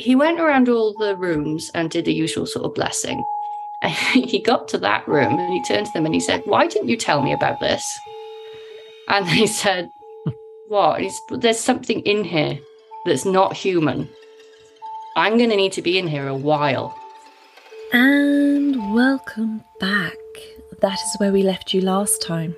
he went around all the rooms and did the usual sort of blessing. And he got to that room and he turned to them and he said, Why didn't you tell me about this? And they said, What? He's, There's something in here that's not human. I'm going to need to be in here a while. And welcome back. That is where we left you last time.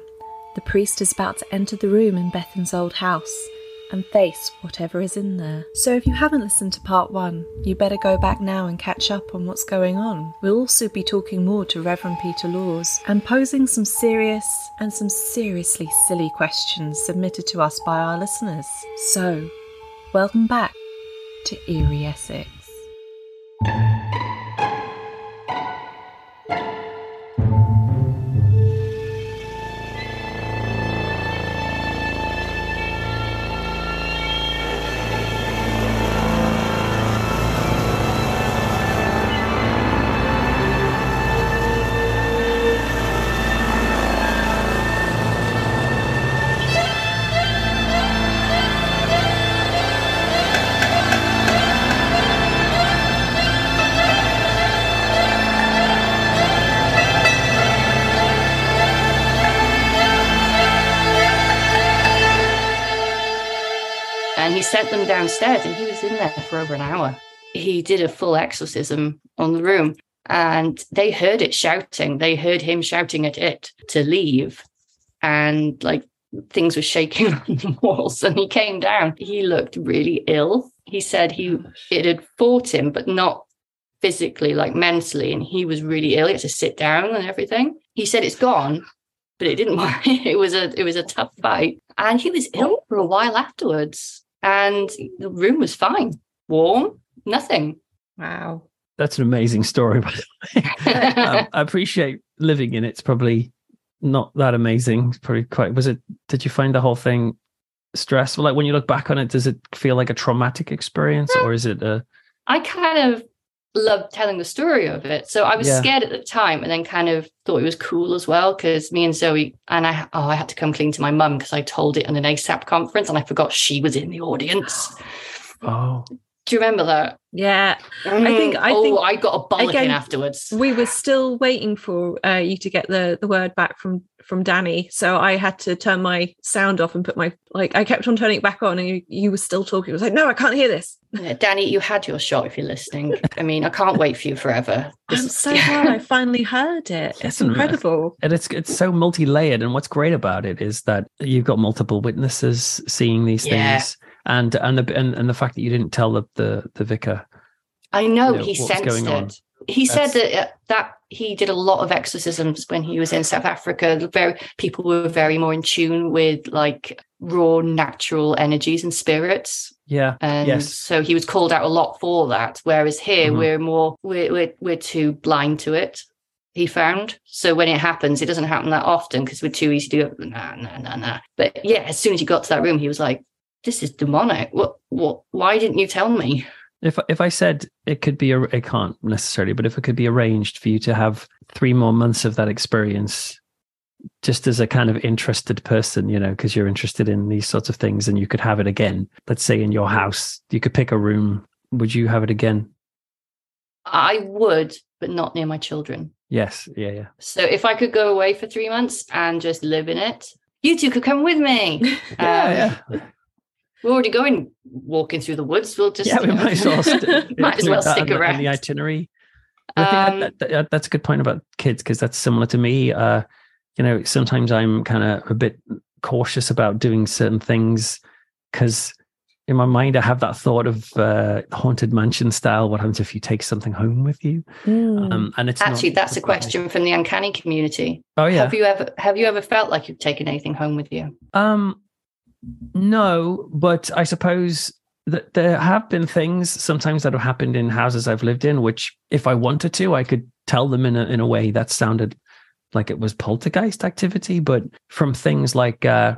The priest is about to enter the room in Bethan's old house and face whatever is in there. So if you haven't listened to part one, you better go back now and catch up on what's going on. We'll also be talking more to Reverend Peter Laws and posing some serious and some seriously silly questions submitted to us by our listeners. So, welcome back to Eerie Essex. Them downstairs and he was in there for over an hour. He did a full exorcism on the room and they heard it shouting. They heard him shouting at it to leave. And like things were shaking on the walls and he came down. He looked really ill. He said he it had fought him, but not physically, like mentally. And he was really ill. He had to sit down and everything. He said it's gone, but it didn't work. It was a it was a tough fight. And he was ill for a while afterwards. And the room was fine. Warm, nothing. Wow. That's an amazing story. By the way. um, I appreciate living in it. It's probably not that amazing. It's probably quite. Was it? Did you find the whole thing stressful? Like when you look back on it, does it feel like a traumatic experience, or is it a? I kind of loved telling the story of it. So I was Yeah. scared at the time and then kind of thought it was cool as well because me and Zoe and I oh I had to come clean to my mum because I told it on an ASSAP conference and I forgot she was in the audience. Oh, Do you remember that? Yeah. I think- I oh, think- I got a bollocking again, afterwards. we were still waiting for uh, you to get the the word back from from Danny, so I had to turn my sound off and put my like I kept on turning it back on, and you, you were still talking. It was like, no, I can't hear this. Yeah, Danny, you had your shot if you're listening. I mean, I can't wait for you forever. This I'm is- so glad I finally heard it. It's Listen, incredible. and it's it's so multi-layered. And what's great about it is that you've got multiple witnesses seeing these Yeah. things, and and the and, and the fact that you didn't tell the the, the vicar. I know you know, he sensed going it. on. He said that uh, that he did a lot of exorcisms when he was in South Africa. Very people were very more in tune with like raw natural energies and spirits, Yeah. and yes. so he was called out a lot for that. Whereas here Mhm. we're more we're, we're we're too blind to it. He found so when it happens, it doesn't happen that often because we're too easy to go nah nah nah nah. But yeah, as soon as he got to that room, he was like, "This is demonic. What what? Why didn't you tell me?" If if I said it could be, a, it can't necessarily, but if it could be arranged for you to have three more months of that experience, just as a kind of interested person, you know, because you're interested in these sorts of things, and you could have it again. Let's say in your house, you could pick a room. Would you have it again? I would, but not near my children. Yes. Yeah. Yeah. So if I could go away for three months and just live in it, you two could come with me. Yeah. Um, We're already going walking through the woods. We'll just yeah. We might as well. St- might as well stick in the- around. the itinerary. Um, that, that- that- that's a good point about kids because that's similar to me. Uh, you know, sometimes I'm kind of a bit cautious about doing certain things because in my mind I have that thought of uh, haunted mansion style. What happens if you take something home with you? Mm. Um, and it's Actually, that's a question from the uncanny community. Oh yeah. Have you ever have you ever felt like you've taken anything home with you? Um, no, but I suppose that there have been things sometimes that have happened in houses I've lived in, which if I wanted to, I could tell them in a in a way that sounded like it was poltergeist activity. But from things like uh,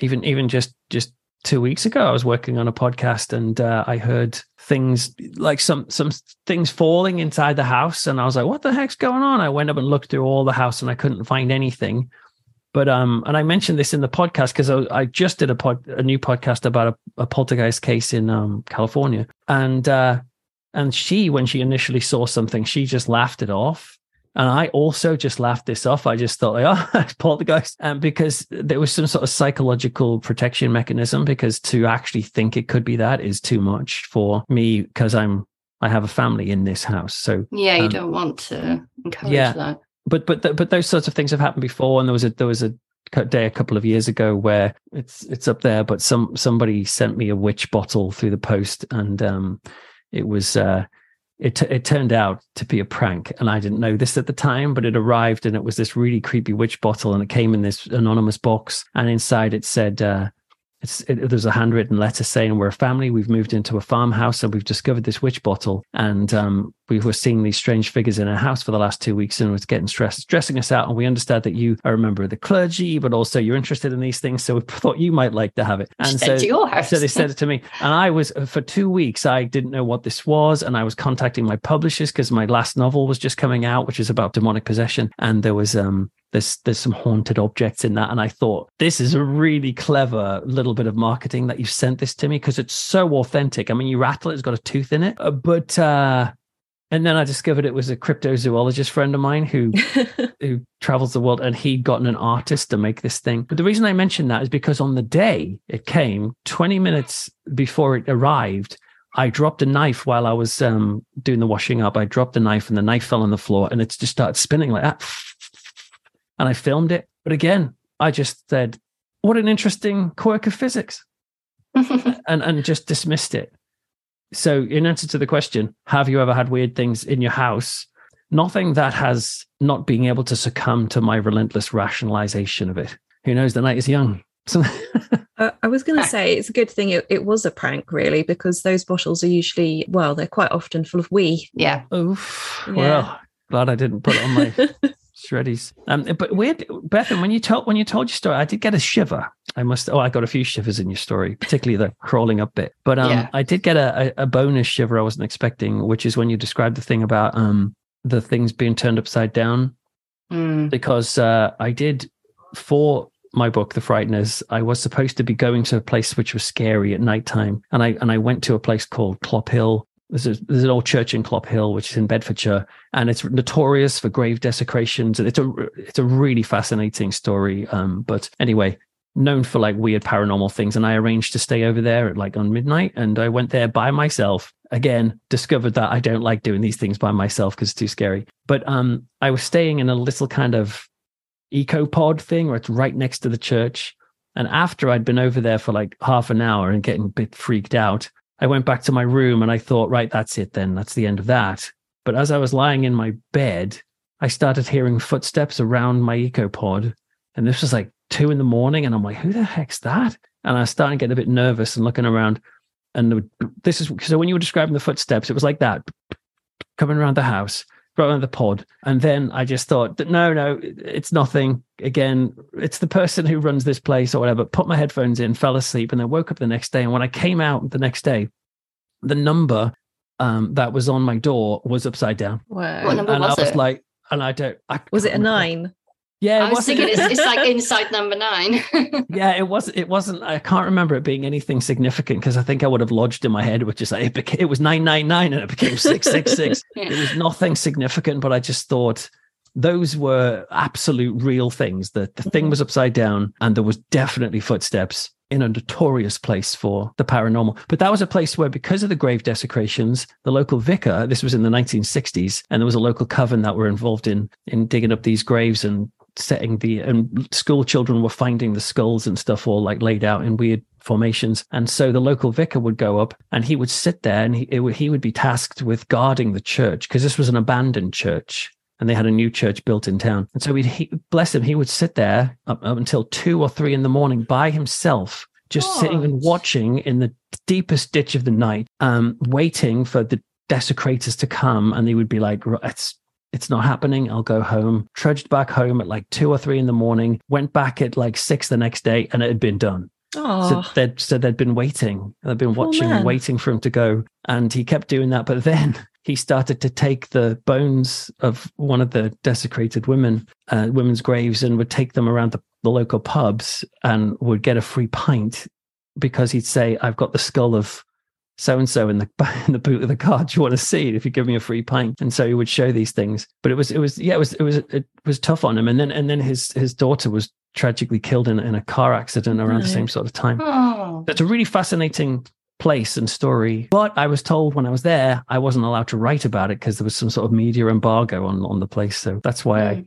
even even just just two weeks ago, I was working on a podcast and uh, I heard things like some some things falling inside the house, and I was like, "What the heck's going on?" I went up and looked through all the house, and I couldn't find anything. But um, and I mentioned this in the podcast because I, I, just did a pod, a new podcast about a, a poltergeist case in um California, and uh, and she when she initially saw something, she just laughed it off. And I also just laughed this off. I just thought, like, oh, poltergeist. And because there was some sort of psychological protection mechanism, because to actually think it could be that is too much for me because I'm I have a family in this house. So yeah, you um, don't want to encourage yeah, that. But but but those sorts of things have happened before, and there was a there was a day a couple of years ago where it's it's up there, but some somebody sent me a witch bottle through the post, and um, it was uh, it t- it turned out to be a prank, and I didn't know this at the time, but it arrived and it was this really creepy witch bottle, and it came in this anonymous box, and inside it said. Uh, it, there's a handwritten letter saying we're a family. We've moved into a farmhouse and we've discovered this witch bottle. And um, we were seeing these strange figures in our house for the last two weeks and it was getting stressed, stressing us out. And we understand that you are a member of the clergy, but also you're interested in these things. So we thought you might like to have it. And so, so they said it to me. And I was, for two weeks, I didn't know what this was. And I was contacting my publishers because my last novel was just coming out, which is about demonic possession. And there was, um, there's there's some haunted objects in that. And i thought this is a really clever little bit of marketing that you sent this to me because it's so authentic. I mean you rattle it, it's got a tooth in it. Uh, but uh and then i discovered it was a cryptozoologist friend of mine who who travels the world and he'd gotten an artist to make this thing. But the reason i mentioned that is because on the day it came 20 minutes before it arrived I dropped a knife while I was um, doing the washing up. I dropped a knife and the knife fell on the floor and it just started spinning like that and I filmed it. But again, I just said, what an interesting quirk of physics. and and just dismissed it. So in answer to the question, have you ever had weird things in your house? Nothing that has not being able to succumb to my relentless rationalization of it. Who knows? The night is young. uh, I was going to say it's a good thing it, it, was a prank, really, because those bottles are usually, well, they're quite often full of wee. Yeah. Oof. Yeah. Well, glad I didn't put it on my Shreddies. Um, but weird, Bethan, when you told when you told your story, I did get a shiver. I must. Oh, I got a few shivers in your story, particularly the crawling up bit. But um, yeah. I did get a, a, bonus shiver I wasn't expecting, which is when you described the thing about um the things being turned upside down. Mm. Because uh, I did for my book, The Frighteners, I was supposed to be going to a place which was scary at nighttime, and I and I went to a place called Clophill, there's, a, there's an old church in Clophill, which is in Bedfordshire, and it's notorious for grave desecrations. It's a it's a really fascinating story. Um, but anyway, known for like weird paranormal things. And I arranged to stay over there at like on midnight, and I went there by myself. Again, discovered that I don't like doing these things by myself because it's too scary. But um, I was staying in a little kind of eco pod thing where it's right next to the church. And after I'd been over there for like half an hour and getting a bit freaked out, I went back to my room and I thought, right, that's it then. That's the end of that. But as I was lying in my bed, I started hearing footsteps around my ecopod. And this was like two in the morning. And I'm like, who the heck's that? And I was starting to get a bit nervous and looking around. And this is so when you were describing the footsteps, it was like that coming around the house brought on the pod. And then I just thought, that no, no, it's nothing. Again, it's the person who runs this place or whatever. Put my headphones in, fell asleep, and then woke up the next day. And when I came out the next day, the number um, that was on my door was upside down. Wow. What number and was I was it? like, and I don't. I was it a nine? Yeah, I was thinking it's, it's, like inside number nine. yeah, it was. It wasn't. I can't remember it being anything significant because I think I would have lodged in my head, which is like it, became, it was nine nine nine and it became six six six. It was nothing significant, but I just thought those were absolute real things. That the thing mm-hmm. was upside down, and there was definitely footsteps in a notorious place for the paranormal. But that was a place where, because of the grave desecrations, the local vicar, this was in the 1960s, and there was a local coven that were involved in in digging up these graves and setting the and school children were finding the skulls and stuff all like laid out in weird formations. And so the local vicar would go up and he would sit there and he it, he would be tasked with guarding the church because this was an abandoned church and they had a new church built in town. And so he'd he, bless him he would sit there up, up until two or three in the morning by himself just sitting and watching in the deepest ditch of the night um waiting for the desecrators to come and they would be like it's it's not happening. I'll go home. Trudged back home at like two or three in the morning, went back at like six the next day, and it had been done. So they'd, so they'd been waiting. They'd been watching and waiting for him to go. And he kept doing that. But then he started to take the bones of one of the desecrated women, uh, women's graves, and would take them around the the local pubs and would get a free pint because he'd say, "I've got the skull of." So and so in the in the boot of the car. Do you want to see it if you give me a free pint? And so he would show these things. But it was it was yeah it was it was it was tough on him. And then and then his his daughter was tragically killed in, in a car accident around No. the same sort of time. Oh, It's a really fascinating place and story. But I was told when I was there, I wasn't allowed to write about it because there was some sort of media embargo on, on the place. So that's why I mm.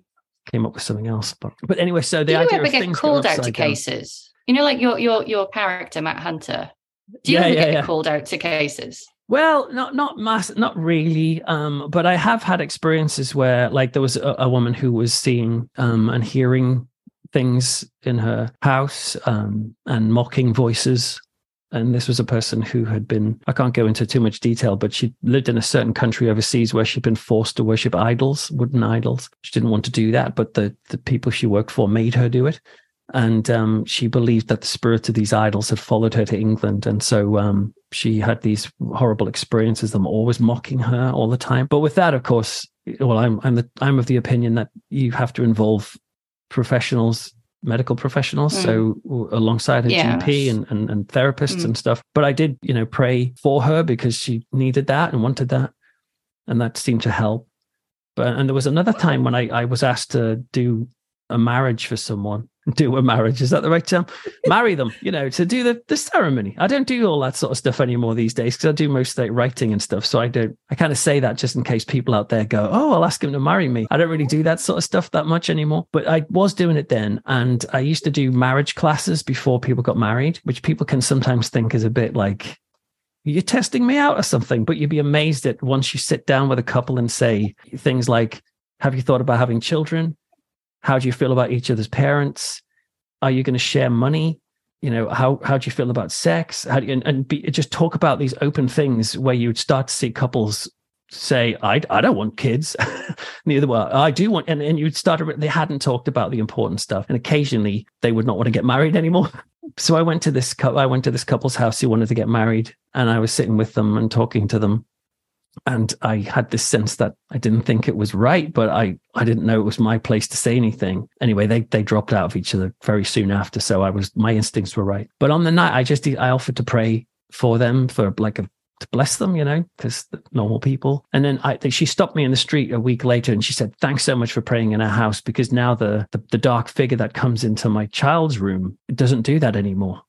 came up with something else. But but anyway, so the Do you idea ever of get called out to down. cases? You know, like your your your character Matt Hunter. Do you Yeah, ever yeah, get yeah. called out to cases? Well, not not mass, not really. Um, but I have had experiences where, like, there was a, a woman who was seeing um, and hearing things in her house um, and mocking voices. And this was a person who had been, I can't go into too much detail, but she lived in a certain country overseas where she'd been forced to worship idols, wooden idols. She didn't want to do that, but the, the people she worked for made her do it. And um, she believed that the spirits of these idols had followed her to England. And so um, she had these horrible experiences, them always mocking her all the time. But with that, of course, well, I'm I'm the I'm of the opinion that you have to involve professionals, medical professionals, so alongside a Yes. GP and, and and therapists Mm. and stuff. But I did, you know, pray for her because she needed that and wanted that, and that seemed to help. But and there was another time when I I was asked to do a marriage for someone. Do a marriage, is that the right term? Marry them, you know, to do the, the ceremony. I don't do all that sort of stuff anymore these days because I do most like writing and stuff. So I don't, I kind of say that just in case people out there go, oh, I'll ask him to marry me. I don't really do that sort of stuff that much anymore, but I was doing it then. And I used to do marriage classes before people got married, which people can sometimes think is a bit like, you're testing me out or something, but you'd be amazed at once you sit down with a couple and say things like, have you thought about having children? How do you feel about each other's parents? Are you going to share money? You know, how how do you feel about sex? How do you, and, and be, just talk about these open things where you would start to see couples say, I, I don't want kids. Neither will I. Do want, and, and you'd start, they hadn't talked about the important stuff. And occasionally they would not want to get married anymore. So I went to this, I went to this couple's house who wanted to get married and I was sitting with them and talking to them. And I had this sense that I didn't think it was right, but I, I didn't know it was my place to say anything. Anyway, they, they dropped out of each other very soon after. So I was, my instincts were right. But on the night, I just, I offered to pray for them for like a, to bless them, you know, because normal people. And then I, she stopped me in the street a week later and she said, thanks so much for praying in our house because now the, the, the dark figure that comes into my child's room doesn't do that anymore.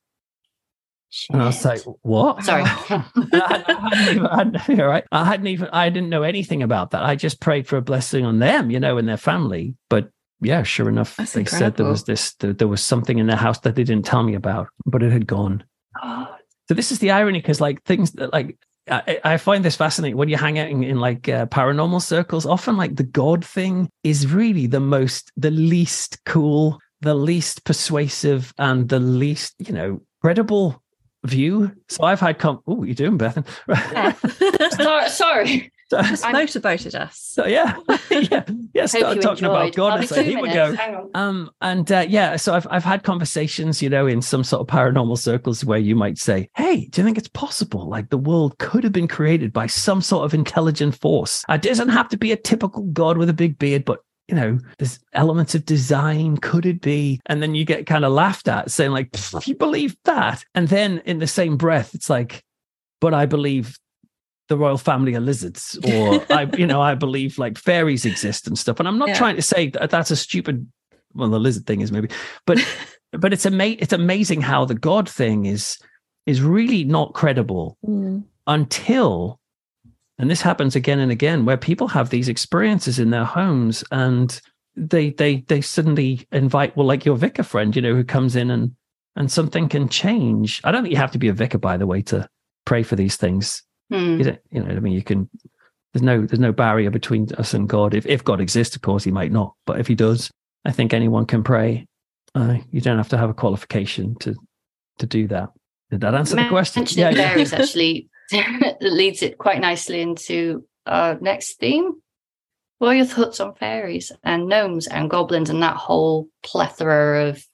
And I was like, what? Sorry. I hadn't, I even, I hadn't, all right. I hadn't even, I didn't know anything about that. I just prayed for a blessing on them, you know, and their family. But yeah, sure enough, That's they said there was this, there, there was something in their house that they didn't tell me about, but it had gone. So this is the irony because like things that like, I, I find this fascinating when you hang out in, in like uh, paranormal circles. Often, like the God thing is really the most, the least cool, the least persuasive, and the least, you know, credible view. So I've had, com- oh, you doing, Bethan? sorry, sorry. so, Just I'm- motivated us. so yeah, yeah, yeah. Start you talking about. God. I'll and say, here we go. Um, and uh, yeah, so I've I've had conversations, you know, in some sort of paranormal circles where you might say, "Hey, do you think it's possible? Like the world could have been created by some sort of intelligent force? It doesn't have to be a typical god with a big beard, but you know, there's elements of design. Could it be?" And then you get kind of laughed at, saying like, "Pff, "You believe that?" And then in the same breath, it's like, "But I believe." The royal family are lizards, or I, you know, I believe like fairies exist and stuff. And I'm not Yeah. trying to say that that's a stupid well the lizard thing is maybe but but it's ama- it's amazing how the god thing is is really not credible Mm. until and this happens again and again where people have these experiences in their homes and they they they suddenly invite well like your vicar friend you know who comes in and and something can change. I don't think you have to be a vicar by the way to pray for these things. Hmm. you, you know i mean? You can there's no there's no barrier between us and god. If, if god exists of course he might not. But if he does i think anyone can pray. Uh, you don't have to have a qualification to to do that. Did that answer the question? Mentioning fairies actually leads it quite nicely into our next theme. What are your thoughts on fairies and gnomes and goblins and that whole plethora of?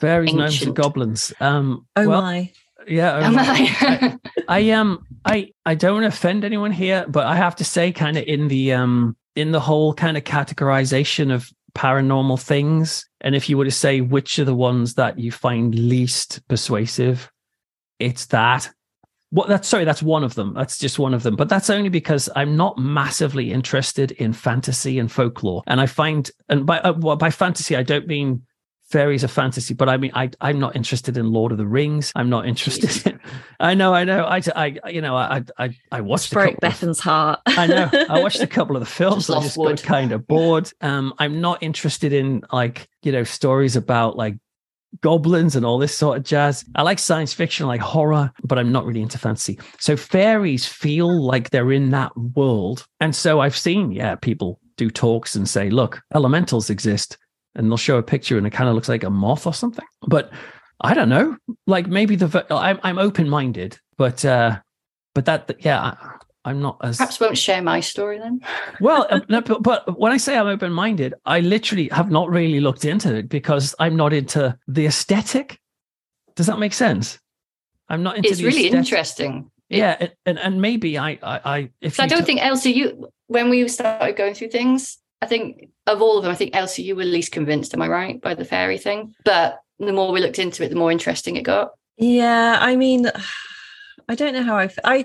fairies gnomes and goblins um Oh well my. yeah oh Am my. I? I um I I don't want to offend anyone here, but I have to say, kind of in the um in the whole kind of categorization of paranormal things. And if you were to say which are the ones that you find least persuasive, it's that. What that's sorry, that's one of them. That's just one of them. But that's only because I'm not massively interested in fantasy and folklore. And I find, and by uh, well, by fantasy, I don't mean fairies are fantasy, but I mean, I, I'm not interested in Lord of the Rings. I'm not interested. In, I know, I know. I, I, you know, I, I, I watched. Just broke Bethan's of, heart. I know. I watched a couple of the films. Just I just wood. got kind of bored. Um, I'm not interested in like you know stories about like goblins and all this sort of jazz. I like science fiction, like horror, but I'm not really into fantasy. So fairies feel like they're in that world. And so I've seen, yeah, people do talks and say, look, elementals exist and they'll show a picture and it kind of looks like a moth or something. But I don't know. Like maybe the I'm I'm open minded, but uh, but that yeah, I, am not as perhaps won't share my story then. well, um, no, but, but when I say I'm open minded, I literally have not really looked into it because I'm not into the aesthetic. Does that make sense? I'm not into. It's really aesthetic. interesting. yeah, and and maybe I I, I if so I don't t- think Elsie, you when we started going through things, I think of all of them, I think Elsie, you were least convinced, am I right, by the fairy thing? But the more we looked into it, the more interesting it got. Yeah, I mean, I don't know how I, I,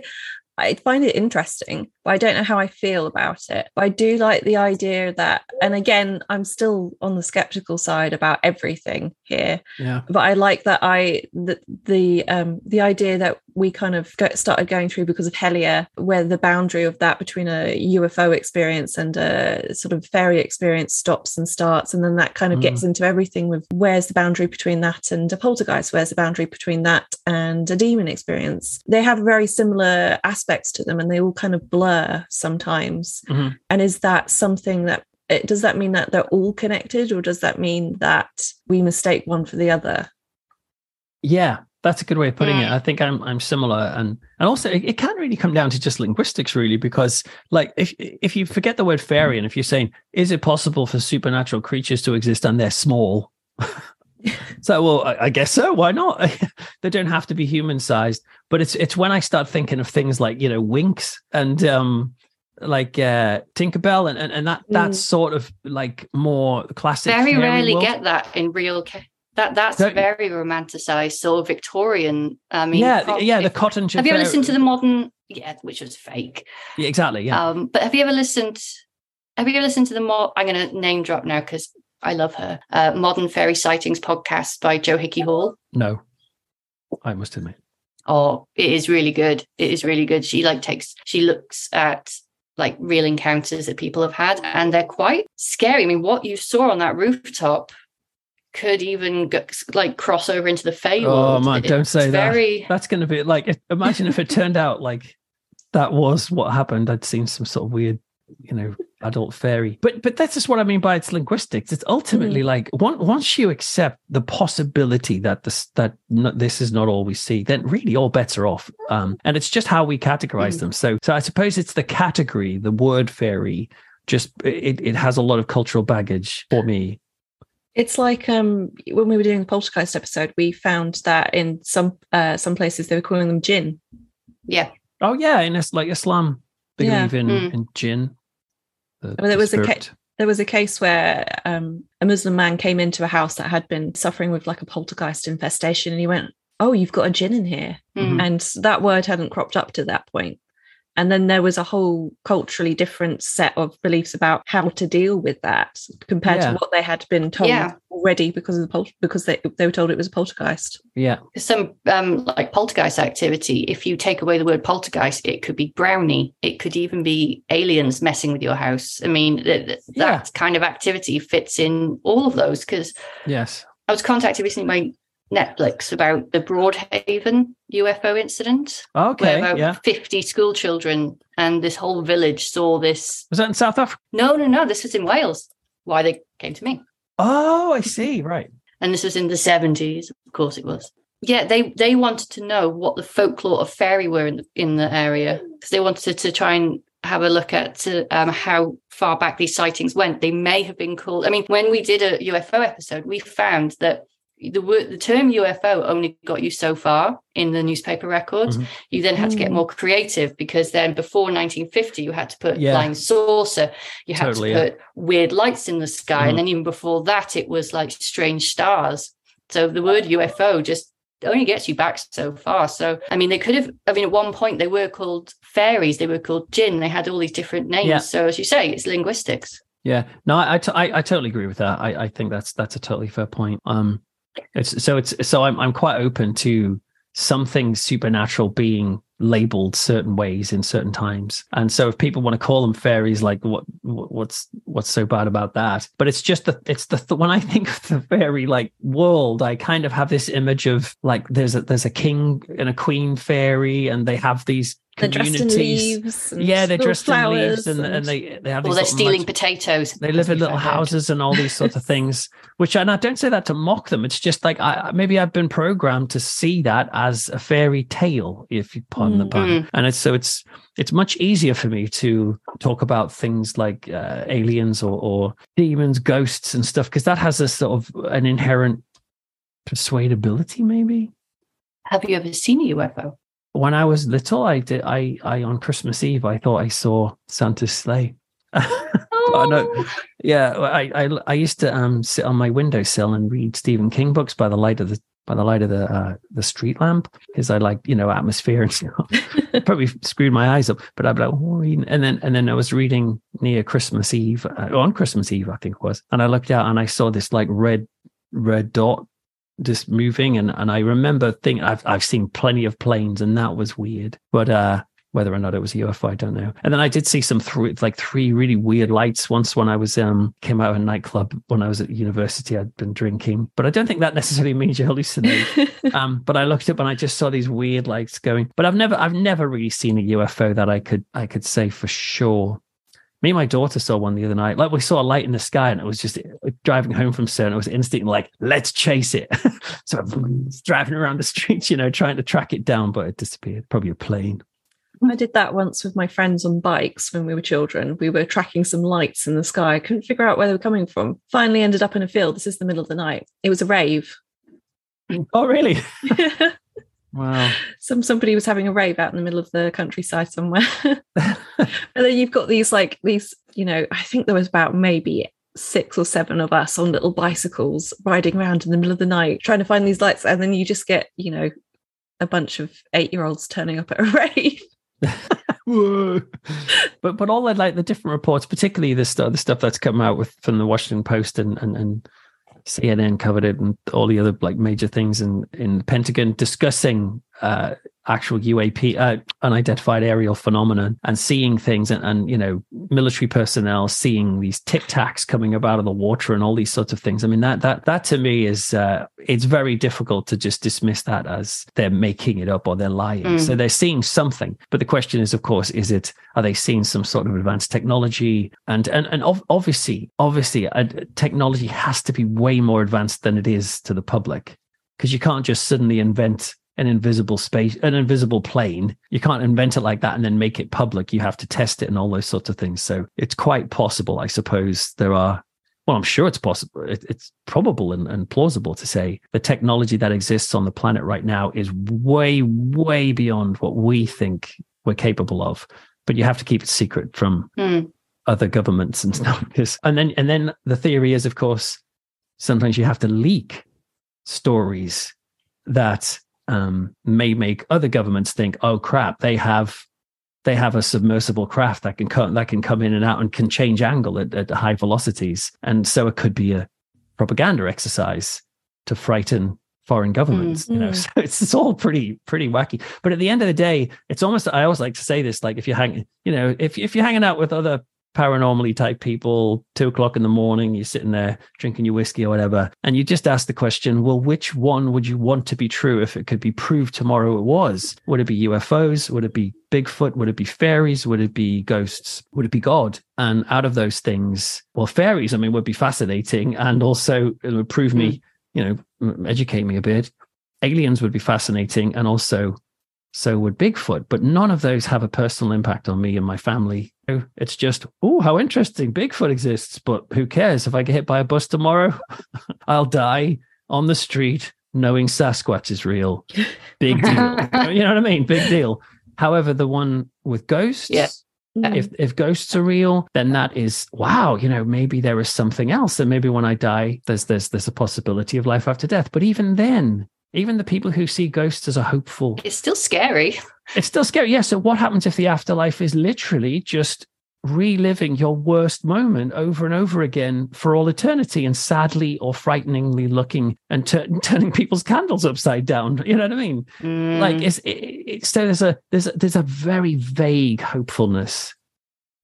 I find it interesting, but I don't know how I feel about it. But I do like the idea that, and again, I'm still on the skeptical side about everything here. Yeah. But I like that I the the um the idea that we kind of got, started going through because of Hellier, where the boundary of that between a UFO experience and a sort of fairy experience stops and starts. And then that kind of mm. gets into everything with where's the boundary between that and a poltergeist? Where's the boundary between that and a demon experience? They have very similar aspects to them and they all kind of blur sometimes. Mm-hmm. And is that something that does that mean that they're all connected or does that mean that we mistake one for the other? Yeah, that's a good way of putting it. I think I'm I'm similar, and and also it, it can't really come down to just linguistics, really, because like if if you forget the word fairy, and if you're saying is it possible for supernatural creatures to exist and they're small, so well, I, I, guess so. Why not? they don't have to be human sized, but it's it's when I start thinking of things like you know Winx and um like uh Tinkerbell and and, and that mm. that's sort of like more classic. Very rarely world. get that in real that that's very romanticized, so Victorian. I mean, yeah, yeah, the cotton. Have you ever listened to the modern? Yeah, which was fake. Yeah, exactly. Yeah. Um, but have you ever listened? Have you ever listened to the more? I'm going to name drop now because I love her. Uh, modern fairy sightings podcast by Jo Hickey-Hall. No, I must admit. Oh, it is really good. It is really good. She like takes. She looks at like real encounters that people have had, and they're quite scary. I mean, what you saw on that rooftop could even go, like cross over into the Fey Oh man, don't say that. Very... That's going to be like imagine if it turned out like that was what happened. I'd seen some sort of weird, you know, adult fairy. But but that's just what I mean by its linguistics. It's ultimately mm. like once once you accept the possibility that this that this is not all we see, then really all bets are off. Um, and it's just how we categorize mm. them. So so I suppose it's the category, the word fairy. Just it, it has a lot of cultural baggage for me it's like um, when we were doing the poltergeist episode, we found that in some uh, some places they were calling them jinn. Yeah. Oh yeah, in like Islam, they yeah. believe in mm. in jinn. The, I mean, there was a ca- there was a case where um, a Muslim man came into a house that had been suffering with like a poltergeist infestation, and he went, "Oh, you've got a jinn in here," mm-hmm. and that word hadn't cropped up to that point and then there was a whole culturally different set of beliefs about how to deal with that compared yeah. to what they had been told yeah. already because of the pol- because they, they were told it was a poltergeist yeah some um, like poltergeist activity if you take away the word poltergeist it could be brownie it could even be aliens messing with your house i mean th- th- yeah. that kind of activity fits in all of those because yes i was contacted recently by Netflix about the Broad Haven UFO incident. Okay, where yeah. 50 school children and this whole village saw this. Was that in South Africa? No, no, no. This was in Wales. Why they came to me. Oh, I see. Right. And this was in the 70s. Of course it was. Yeah, they they wanted to know what the folklore of fairy were in the, in the area because they wanted to try and have a look at um, how far back these sightings went. They may have been called. I mean, when we did a UFO episode, we found that the word the term UFO only got you so far in the newspaper records. Mhm. You then had to get Mm. more creative because then before 1950 you had to put Yeah. flying saucer, you had Totally, to yeah. put weird lights in the sky, Mhm. and then even before that it was like strange stars. So the word UFO just only gets you back so far. So I mean, they could have. I mean, at one point they were called fairies, they were called jinn. They had all these different names. Yeah. So as you say, it's linguistics. Yeah, no, I, I, t- I, I totally agree with that. I, I think that's that's a totally fair point. Um, it's so it's so I'm I'm quite open to something supernatural being labeled certain ways in certain times, and so if people want to call them fairies, like what what- what's what's so bad about that? But it's just the it's the th- when I think of the fairy like world, I kind of have this image of like there's a there's a king and a queen fairy, and they have these They're dressed in communities. leaves. Yeah, they're little dressed in flowers leaves, and, and they they have Or these they're stealing mag- potatoes. they live in little found out. houses and all these sorts of things which and i don't say that to mock them it's just like i maybe i've been programmed to see that as a fairy tale if you pardon the pun Mm. and it's so it's it's much easier for me to talk about things like uh, aliens or, or demons ghosts and stuff because that has a sort of an inherent persuadability maybe Have you ever seen a UFO? When i was little i did i i on christmas eve i thought i saw santa's sleigh Oh, no. Yeah, I, I I used to um sit on my windowsill and read Stephen King books by the light of the by the light of the uh, the street lamp because I like you know atmosphere and stuff. Probably screwed my eyes up, but I'd be like, oh, and then and then I was reading near Christmas Eve uh, on Christmas Eve I think it was, and I looked out and I saw this like red red dot just moving, and and I remember thinking I've I've seen plenty of planes and that was weird, but uh whether or not it was a UFO, I don't know. And then I did see some three, like three really weird lights once when I was um came out of a nightclub when I was at university. I'd been drinking, but I don't think that necessarily means you hallucinate. um, but I looked up and I just saw these weird lights going. But I've never, I've never really seen a UFO that I could, I could say for sure. Me and my daughter saw one the other night. Like we saw a light in the sky, and it was just driving home from CERN. It was instantly like, let's chase it. so I'm driving around the streets, you know, trying to track it down, but it disappeared. Probably a plane. I did that once with my friends on bikes when we were children. We were tracking some lights in the sky. I couldn't figure out where they were coming from. Finally ended up in a field. This is the middle of the night. It was a rave. Oh, really? Wow. some somebody was having a rave out in the middle of the countryside somewhere. and then you've got these like these, you know, I think there was about maybe six or seven of us on little bicycles riding around in the middle of the night trying to find these lights and then you just get, you know, a bunch of 8-year-olds turning up at a rave. But but all the like the different reports, particularly the stuff the stuff that's come out with from the Washington Post and and, and CNN covered it and all the other like major things in in the Pentagon discussing uh actual UAP uh, unidentified aerial phenomenon and seeing things and, and you know military personnel seeing these tic tacs coming up out of the water and all these sorts of things. I mean that that that to me is uh it's very difficult to just dismiss that as they're making it up or they're lying. Mm. So they're seeing something, but the question is, of course, is it are they seeing some sort of advanced technology? And and and ov- obviously, obviously, uh, technology has to be way more advanced than it is to the public because you can't just suddenly invent an invisible space, an invisible plane. You can't invent it like that and then make it public. You have to test it and all those sorts of things. So it's quite possible, I suppose. There are well, I'm sure it's possible. It, it's probable and, and plausible to say the technology that exists on the planet right now is way, way beyond what we think we're capable of. But you have to keep it secret from Hmm. other governments and stuff. And then, and then the theory is, of course, sometimes you have to leak stories that um, may make other governments think, "Oh crap, they have." They have a submersible craft that can come that can come in and out and can change angle at, at high velocities, and so it could be a propaganda exercise to frighten foreign governments. You know, Mm. so it's it's all pretty pretty wacky. But at the end of the day, it's almost I always like to say this: like if you're hanging, you know, if if you're hanging out with other paranormally type people, two o'clock in the morning, you're sitting there drinking your whiskey or whatever, and you just ask the question, well, which one would you want to be true if it could be proved tomorrow it was? Would it be UFOs? Would it be Bigfoot? Would it be fairies? Would it be ghosts? Would it be God? And out of those things, well, fairies, I mean, would be fascinating and also it would prove me, hmm. you know, educate me a bit. Aliens would be fascinating and also so would Bigfoot, but none of those have a personal impact on me and my family. It's just, oh, how interesting. Bigfoot exists, but who cares? If I get hit by a bus tomorrow, I'll die. on the street knowing Sasquatch is real. Big deal. you know what I mean? Big deal. However, the one with ghosts, Yeah. if if ghosts are real, then that is wow. You know, maybe there is something else. And maybe when I die, there's there's there's a possibility of life after death. But even then, even the people who see ghosts as a hopeful, It's still scary. it's still scary. Yeah. So what happens if the afterlife is literally just reliving your worst moment over and over again for all eternity and sadly or frighteningly looking and tur- turning people's candles upside down you know what i mean Mm, like it's it, it, so there's a there's a, there's a very vague hopefulness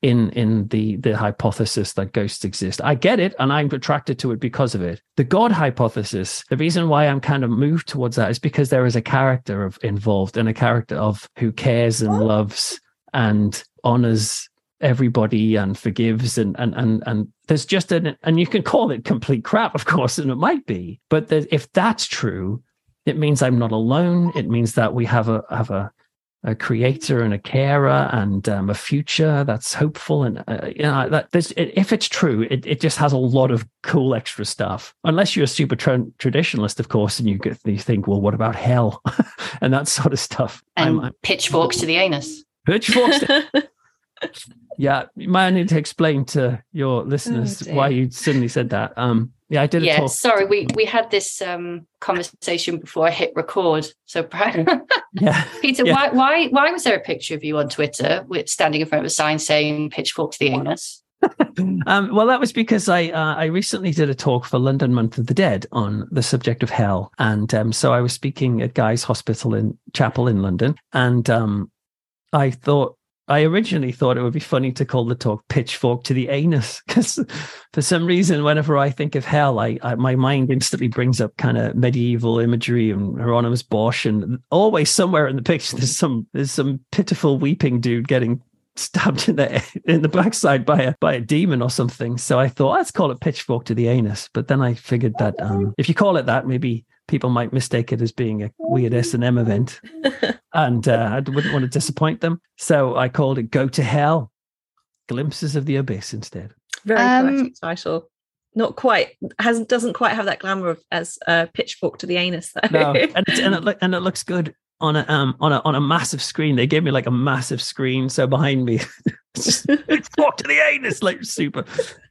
in in the the hypothesis that ghosts exist. I get it and i'm attracted to it because of it. The god hypothesis the reason why i'm kind of moved towards that is because there is a character of involved and a character of who cares and loves and honors everybody and forgives and and and and there's just an and you can call it complete crap of course and it might be but if that's true it means i'm not alone. It means that we have a have a a creator and a carer and um, a future that's hopeful and uh, you know that if it's true it, it just has a lot of cool extra stuff unless you're a super tra- traditionalist of course and you get you think well what about hell and that sort of stuff and I'm, I'm pitchforks to the anus. pitchforks yeah you might need to explain to your listeners dear. why you suddenly said that um yeah i did Yeah, talk sorry, we we had this um conversation before I hit record. So yeah Peter, Yeah. why why why was there a picture of you on Twitter with standing in front of a sign saying pitchfork to the anus? Um, well, that was because I uh, I recently did a talk for London Month of the Dead on the subject of hell, and um, so I was speaking at Guy's Hospital in Chapel in London, and um, I thought I originally thought it would be funny to call the talk "Pitchfork to the Anus" because for some reason, whenever I think of hell, I, I my mind instantly brings up kind of medieval imagery and Hieronymus Bosch, and always somewhere in the picture there's some there's some pitiful weeping dude getting stabbed in the in the backside by a by a demon or something. So I thought let's call it pitchfork to the anus. But then I figured that um, if you call it that, maybe people might mistake it as being a weird S and M event, and uh, I wouldn't want to disappoint them. So I called it "Go to Hell." Glimpses of the abyss instead. Very Um, poetic title. Not quite has doesn't quite have that glamour of as uh, pitchfork to the anus though. No, and it, and it, and it looks good on a um on a on a massive screen. They gave me like a massive screen, so behind me, it's just walk to the anus, like super,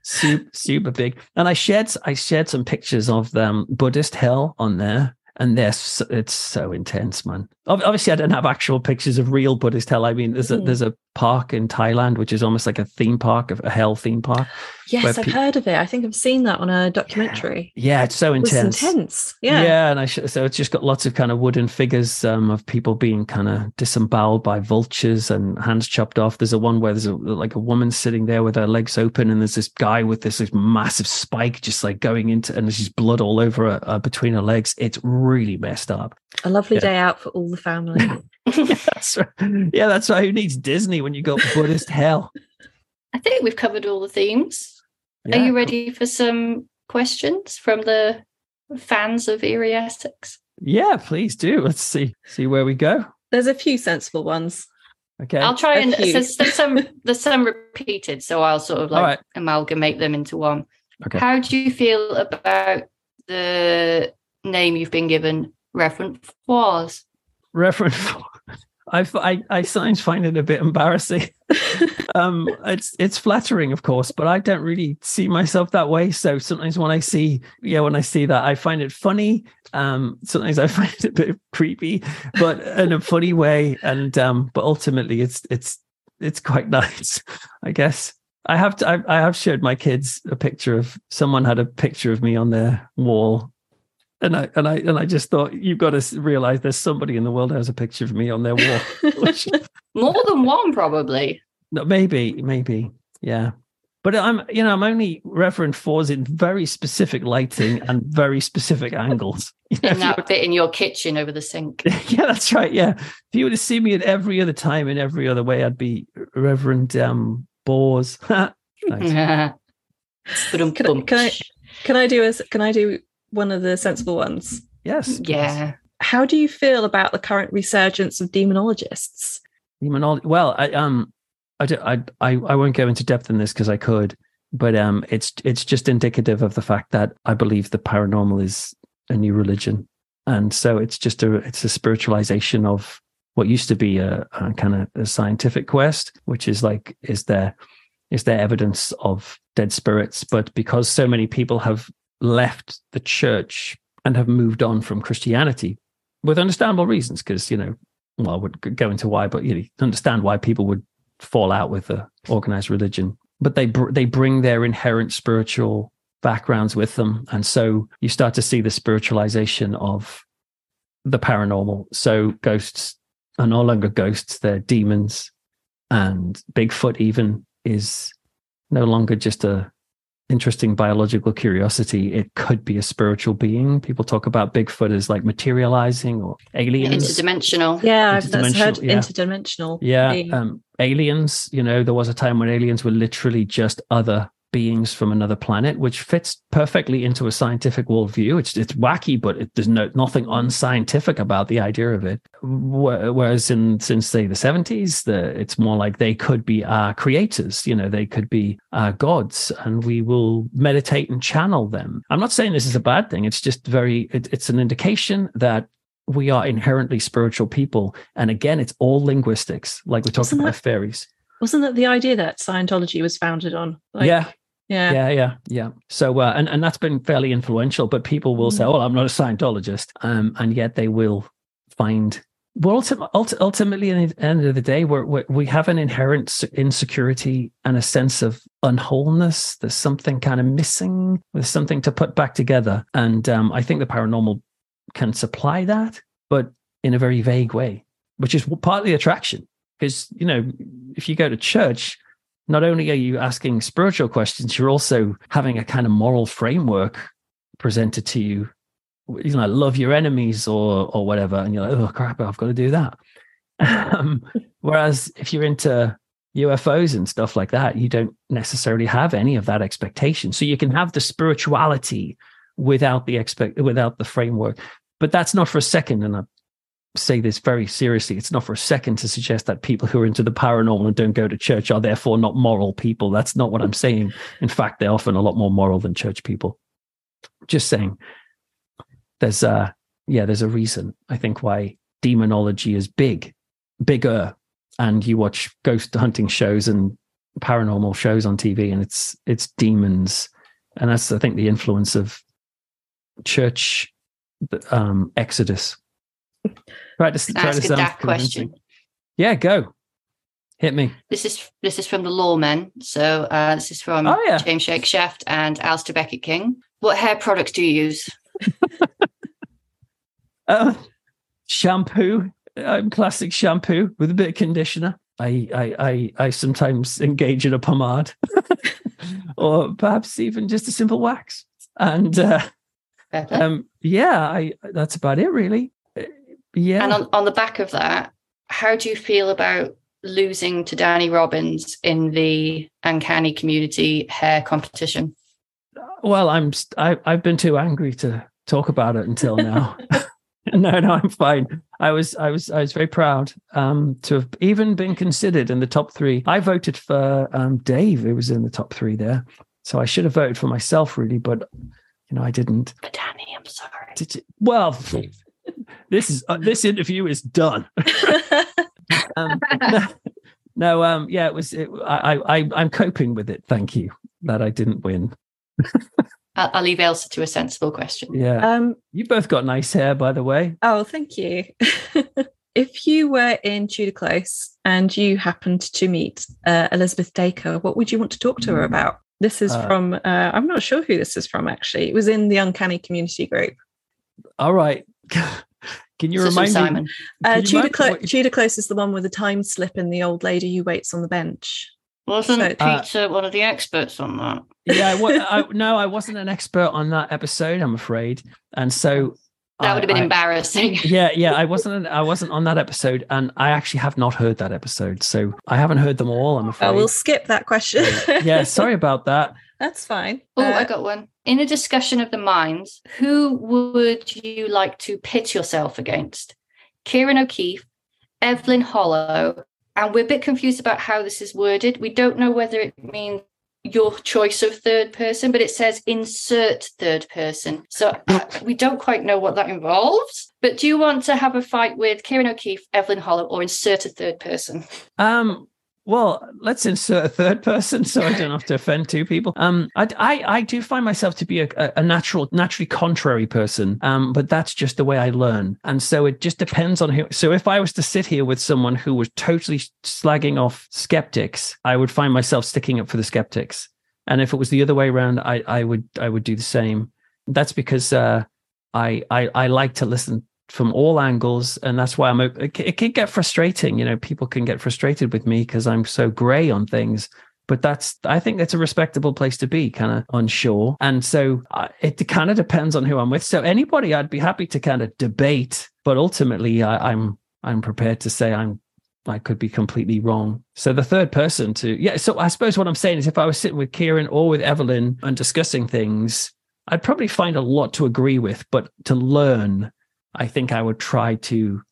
super, super big. And I shared I shared some pictures of them Buddhist hell on there, and they're it's so intense, man. Obviously, I don't have actual pictures of real Buddhist hell. I mean, there's a Mhm. there's a park in Thailand which is almost like a theme park of a hell theme park. yes, I've pe- heard of it. I think I've seen that on a documentary. Yeah, it's so It was intense. intense. Yeah. and I sh- so it's just got lots of kind of wooden figures um, of people being kind of disemboweled by vultures and hands chopped off. There's a one where there's a, like a woman sitting there with her legs open, and there's this guy with this, this massive spike just like going into, and there's just blood all over her, uh, between her legs. It's really messed up. A lovely Yeah. day out for all the family. that's right. Yeah, that's right. Who needs Disney when you got Buddhist hell? I think we've covered all the themes. Yeah. Are you ready for some questions from the fans of Eerie Essex? Yeah, please do. Let's see see where we go. There's a few sensible ones. Okay. I'll try A and few. there's, there's some there's some repeated, so I'll sort of like All right. amalgamate them into one. Okay. How do you feel about the name you've been given, Reverend Fours? Reverend. I, I sometimes find it a bit embarrassing. um, it's it's flattering, of course, but I don't really see myself that way. So sometimes when I see, yeah, when I see that, I find it funny. Um, sometimes I find it a bit creepy, but in a funny way. And um, but ultimately, it's it's it's quite nice, I guess. I have to, I, I have showed my kids a picture of someone had a picture of me on their wall and I and I and I just thought you've got to realize there's somebody in the world who has a picture of me on their wall. Which- More than one, probably. no, maybe, maybe, yeah. But I'm, you know, I'm only Reverend Fours in very specific lighting and very specific angles. You know, In if you that bit in your kitchen over the sink. yeah, that's right. Yeah, if you were to see me at every other time in every other way, I'd be Reverend um, Bores. nice. Ba-dum, Can I- bum. can I- Can I do a can I do one of the sensible ones? Yes. Yeah. How do you feel about the current resurgence of demonologists? demonology. Well, I um, I, do, I I I won't go into depth in this because I could, but um, it's it's just indicative of the fact that I believe the paranormal is a new religion, and so it's just a it's a spiritualization of what used to be a, a kind of a scientific quest, which is like, is there is there evidence of dead spirits? But because so many people have left the church and have moved on from Christianity with understandable reasons, because you know, well, I would go into why, but you know, understand why people would fall out with the organized religion. But they br- they bring their inherent spiritual backgrounds with them, and so you start to see the spiritualization of the paranormal. So ghosts are no longer ghosts; they're demons, and Bigfoot even is no longer just a interesting biological curiosity. It could be a spiritual being. People talk about Bigfoot as like materializing or aliens. Interdimensional. Yeah, I've that's heard yeah. interdimensional. Yeah. Um, aliens, you know, there was a time when aliens were literally just other beings from another planet, which fits perfectly into a scientific worldview. It's it's wacky, but it, there's no nothing unscientific about the idea of it. Whereas in since say the seventies, the it's more like they could be our creators. You know, they could be our gods, and we will meditate and channel them. I'm not saying this is a bad thing. It's just very. It, it's an indication that we are inherently spiritual people. And again, it's all linguistics, like we're talking about fairies. Wasn't that the idea that Scientology was founded on? Like, yeah, yeah. Yeah, yeah, yeah. So, uh, and and that's been fairly influential. But people will mm. say, "Oh, I'm not a Scientologist," um, and yet they will find. Well, ultimately, ultimately, at the end of the day, we're, we're, we have an inherent insecurity and a sense of unwholeness. There's something kind of missing. There's something to put back together, and um, I think the paranormal can supply that, but in a very vague way, which is part of the attraction. Because you know, if you go to church, not only are you asking spiritual questions, you're also having a kind of moral framework presented to you. You know, love your enemies or or whatever, and you're like, oh crap, I've got to do that. Um, whereas if you're into UFOs and stuff like that, you don't necessarily have any of that expectation. So you can have the spirituality without the expect without the framework. But that's not for a second, and I say this very seriously. It's not for a second to suggest that people who are into the paranormal and don't go to church are therefore not moral people. That's not what I'm saying. In fact, they're often a lot more moral than church people. Just saying there's a yeah, there's a reason I think why demonology is big, bigger. And you watch ghost hunting shows and paranormal shows on TV, and it's it's demons, and that's I think the influence of church um, exodus Try to, try Ask to a daft question. Yeah, go. Hit me. This is this is from the Lawmen. So uh, this is from oh, yeah. James Shakeshaft and Alasdair Beckett King. What hair products do you use? uh, shampoo. I'm classic shampoo with a bit of conditioner. I I I, I sometimes engage in a pomade, or perhaps even just a simple wax. And uh, um, yeah, I that's about it really. Yeah. And on, on the back of that, how do you feel about losing to Danny Robins in the uncanny community hair competition? Well, I'm I, I've been too angry to talk about it until now. no, no, I'm fine. I was, I was, I was very proud um, to have even been considered in the top three. I voted for um, Dave; it was in the top three there, so I should have voted for myself, really, but you know, I didn't. For Danny, I'm sorry. You? Well, this is uh, this interview is done. um, no, no, um, yeah, it was. It, I, I, I'm coping with it. Thank you that I didn't win. I'll, I'll, leave Ailsa to a sensible question. Yeah. Um, you both got nice hair, by the way. Oh, thank you. if you were in Tudor Close and you happened to meet uh, Elizabeth Dacre, what would you want to talk to her hmm. about? This is uh, from. Uh, I'm not sure who this is from. Actually, it was in the Uncanny Community group. All right. Can you remind Simon? me? Uh, Tudor, Clo- Tudor Close is the one with the time slip and the old lady who waits on the bench. Wasn't so, Peter uh, one of the experts on that? Yeah, I, I, no, I wasn't an expert on that episode, I'm afraid, and so that would have been I, embarrassing. yeah, yeah, I wasn't. I wasn't on that episode, and I actually have not heard that episode, so I haven't heard them all. I'm afraid. I will skip that question. yeah, sorry about that. That's fine. Oh, uh, I got one. In a discussion of the minds, who would you like to pit yourself against? Ciarán O'Keeffe, Evelyn Hollow, and we're a bit confused about how this is worded. We don't know whether it means your choice of third person, but it says insert third person. So uh, we don't quite know what that involves. But do you want to have a fight with Ciarán O'Keeffe, Evelyn Hollow, or insert a third person? Um, well, let's insert a third person so I don't have to offend two people. Um, I, I, I do find myself to be a, a natural, naturally contrary person. Um, but that's just the way I learn, and so it just depends on who. So if I was to sit here with someone who was totally slagging off skeptics, I would find myself sticking up for the skeptics. And if it was the other way around, I, I would, I would do the same. That's because uh, I, I, I like to listen from all angles and that's why i'm it, it can get frustrating you know people can get frustrated with me because i'm so gray on things but that's i think that's a respectable place to be kind of unsure and so uh, it kind of depends on who i'm with so anybody i'd be happy to kind of debate but ultimately I, i'm i'm prepared to say i'm I could be completely wrong. So the third person to yeah. So I suppose what I'm saying is if I was sitting with Ciarán or with Evelyn and discussing things, I'd probably find a lot to agree with, but to learn I think I would try to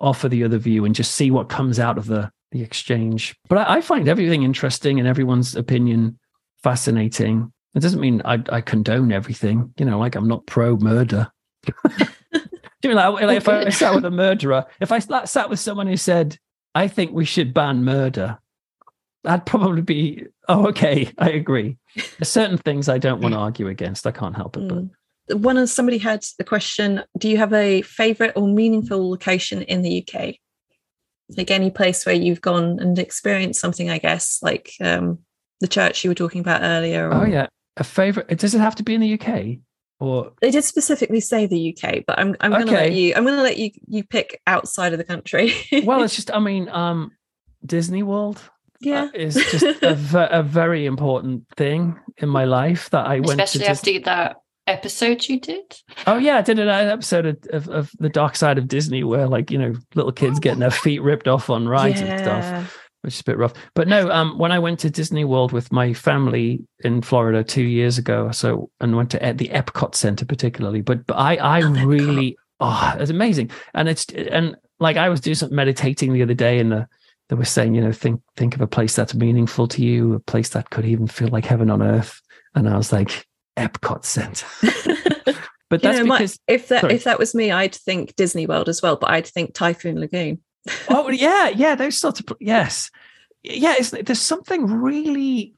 offer the other view and just see what comes out of the the exchange. But I, I find everything interesting and everyone's opinion fascinating. It doesn't mean I, I condone everything. You know, like I'm not pro murder. Do you know, like, like if I sat with a murderer, if I sat with someone who said, "I think we should ban murder," I'd probably be, "Oh, okay, I agree." There's certain things I don't want to argue against. I can't help it, but mm one of somebody had the question do you have a favorite or meaningful location in the uk like any place where you've gone and experienced something i guess like um, the church you were talking about earlier or... oh yeah. A favorite does it have to be in the uk or they did specifically say the uk but i'm, I'm gonna let you i'm gonna let you you pick outside of the country. Well it's just i mean um disney world yeah. uh, is just a, a very important thing in my life that i went especially to after that episode you did? Oh yeah, I did an episode of, of, of, the Dark Side of Disney where like you know little kids getting their feet ripped off on rides yeah. and stuff, which is a bit rough. But no, um, when I went to Disney World with my family in Florida two years ago, so and went to the Epcot Center particularly, but, but I I oh, really oh it's amazing, and it's and like I was doing some meditating the other day and the they were saying, you know, think think of a place that's meaningful to you, a place that could even feel like heaven on earth. And I was like, Epcot Center. but that's you know, because my, if that sorry. if that was me, I'd think Disney World as well, but I'd think Typhoon Lagoon. oh yeah, yeah, those sorts of yes, yeah. there's something really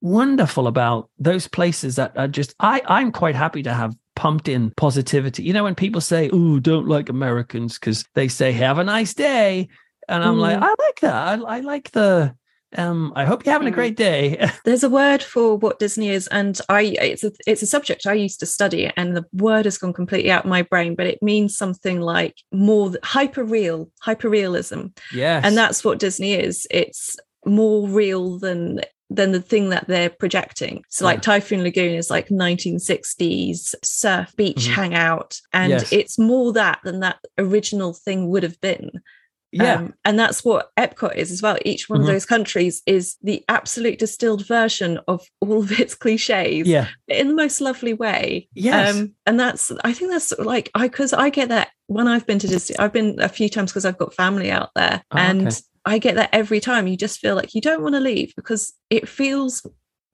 wonderful about those places that are just. I I'm quite happy to have pumped in positivity. You know, when people say, "Oh, don't like Americans," because they say, "Have a nice day," and I'm mm. like, I like that. I, I like the um, I hope you're having a mm. great day. There's a word for what Disney is, and I it's a it's a subject I used to study, and the word has gone completely out of my brain, but it means something like more hyper real, hyper realism. Yes, and that's what Disney is. It's more real than than the thing that they're projecting. So, like. Typhoon Lagoon is like 1960s surf beach mm-hmm. hangout, and yes. it's more that than that original thing would have been. Yeah. Um, and that's what Epcot is as well. Each one mm-hmm. of those countries is the absolute distilled version of all of its cliches. Yeah. In the most lovely way. Yes. Um, and that's, I think that's like, I, cause I get that when I've been to Disney, I've been a few times because I've got family out there. Oh, and okay. I get that every time. You just feel like you don't want to leave because it feels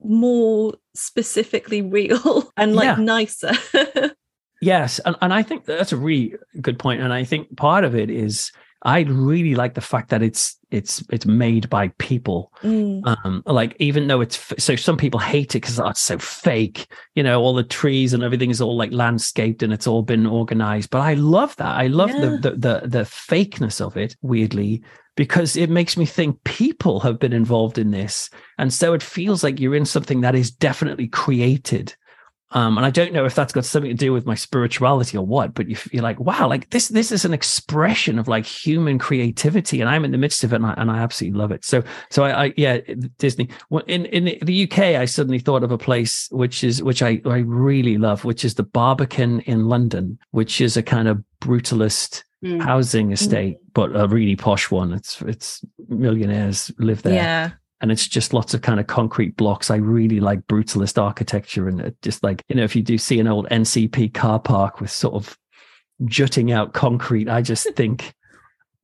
more specifically real and like yeah. nicer. yes. And, and I think that's a really good point. And I think part of it is, I really like the fact that it's it's it's made by people. Mm. Um, like even though it's so, some people hate it because oh, it's so fake. You know, all the trees and everything is all like landscaped and it's all been organized. But I love that. I love yeah. the, the the the fakeness of it. Weirdly, because it makes me think people have been involved in this, and so it feels like you're in something that is definitely created um, and I don't know if that's got something to do with my spirituality or what, but you, are like, wow, like this, this is an expression of like human creativity, and I'm in the midst of it, and I, and I absolutely love it. So, so I, I, yeah, Disney. In in the UK, I suddenly thought of a place which is which I I really love, which is the Barbican in London, which is a kind of brutalist mm. housing estate, mm. but a really posh one. It's it's millionaires live there. Yeah and it's just lots of kind of concrete blocks. I really like brutalist architecture, and just like you know, if you do see an old NCP car park with sort of jutting out concrete, I just think,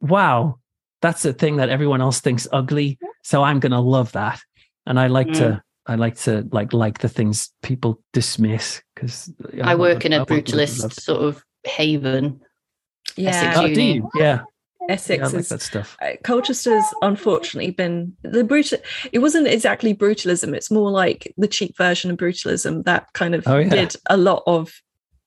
wow, that's a thing that everyone else thinks ugly. So I'm going to love that, and I like mm. to I like to like like the things people dismiss because I work in a brutalist sort of haven. Yeah. Oh, do you? Yeah. Essex yeah, I like is that stuff. uh, Colchester's unfortunately been the brutal. It wasn't exactly brutalism. It's more like the cheap version of brutalism that kind of Oh, yeah. did a lot of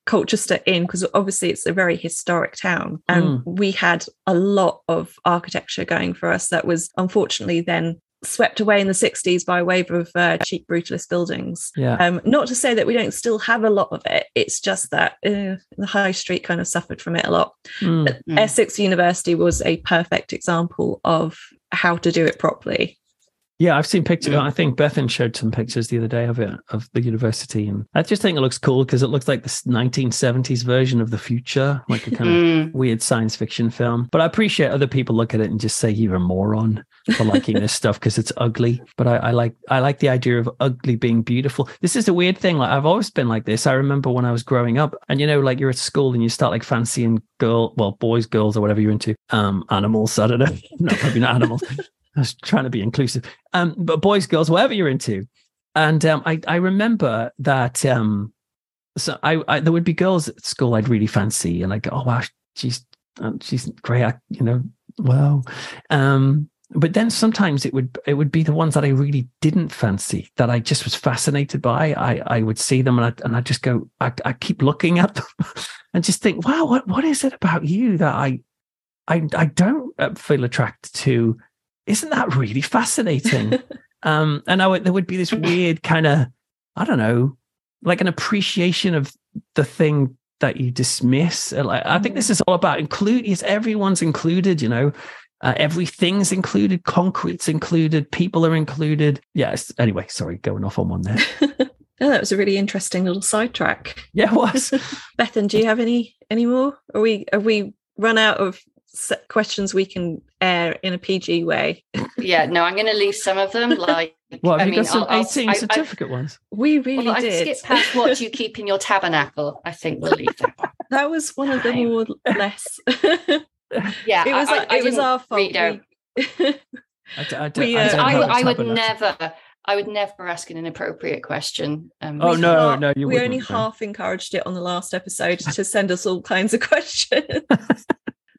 Colchester in because obviously it's a very historic town, and Mm. we had a lot of architecture going for us that was unfortunately then swept away in the 60s by a wave of uh, cheap brutalist buildings. Yeah. Um, not to say that we don't still have a lot of it. It's just that uh, the high street kind of suffered from it a lot. Mm. Mm. Essex University was a perfect example of how to do it properly. Yeah, I've seen pictures. Mm. I think Bethan showed some pictures the other day of it of the university, and I just think it looks cool because it looks like the 1970s version of the future, like a kind of Mm. weird science fiction film. But I appreciate other people look at it and just say you're a moron for liking this stuff because it's ugly. But I, I like I like the idea of ugly being beautiful. This is a weird thing. Like I've always been like this. I remember when I was growing up, and you know, like you're at school and you start like fancying girl, well, boys, girls, or whatever you're into. Um, animals. I don't know. no, probably not animals. I was trying to be inclusive. Um, but boys, girls, whatever you're into. And um, I I remember that um, so I, I there would be girls at school I'd really fancy, and I go, oh wow, she's um, she's great, I, you know, wow. Um, but then sometimes it would it would be the ones that I really didn't fancy that I just was fascinated by. I I would see them and I and I just go, I, I keep looking at them and just think, wow, what what is it about you that I I I don't uh, feel attracted to? Isn't that really fascinating? um, and I would, there would be this weird kind of I don't know, like an appreciation of the thing that you dismiss. Uh, Like, I think this is all about include. Yes, everyone's included. You know, uh, everything's included. Concrete's included. People are included. Yes. Anyway, sorry, going off on one there. Oh, that was a really interesting little sidetrack. Yeah, it was. Bethan, do you have any any more? Are we have we run out of questions we can air in a PG way? Yeah, no, I'm going to leave some of them. Like, Well, have I you mean, got some I'll- I'll- 18 I- I- certificate ones? We really well, I did. skip past what do you keep in your tabernacle. I think we'll leave that. one. that was one of the Fine. more less. Yeah, it was I, I, it I was didn't our fault. read out. We- I, d- I, d- We, I uh, don't I, would- a I would tabernacle. never, I would never ask an inappropriate question. Um, Oh, we no, half- no, you we only no. half encouraged it on the last episode to send us all kinds of questions.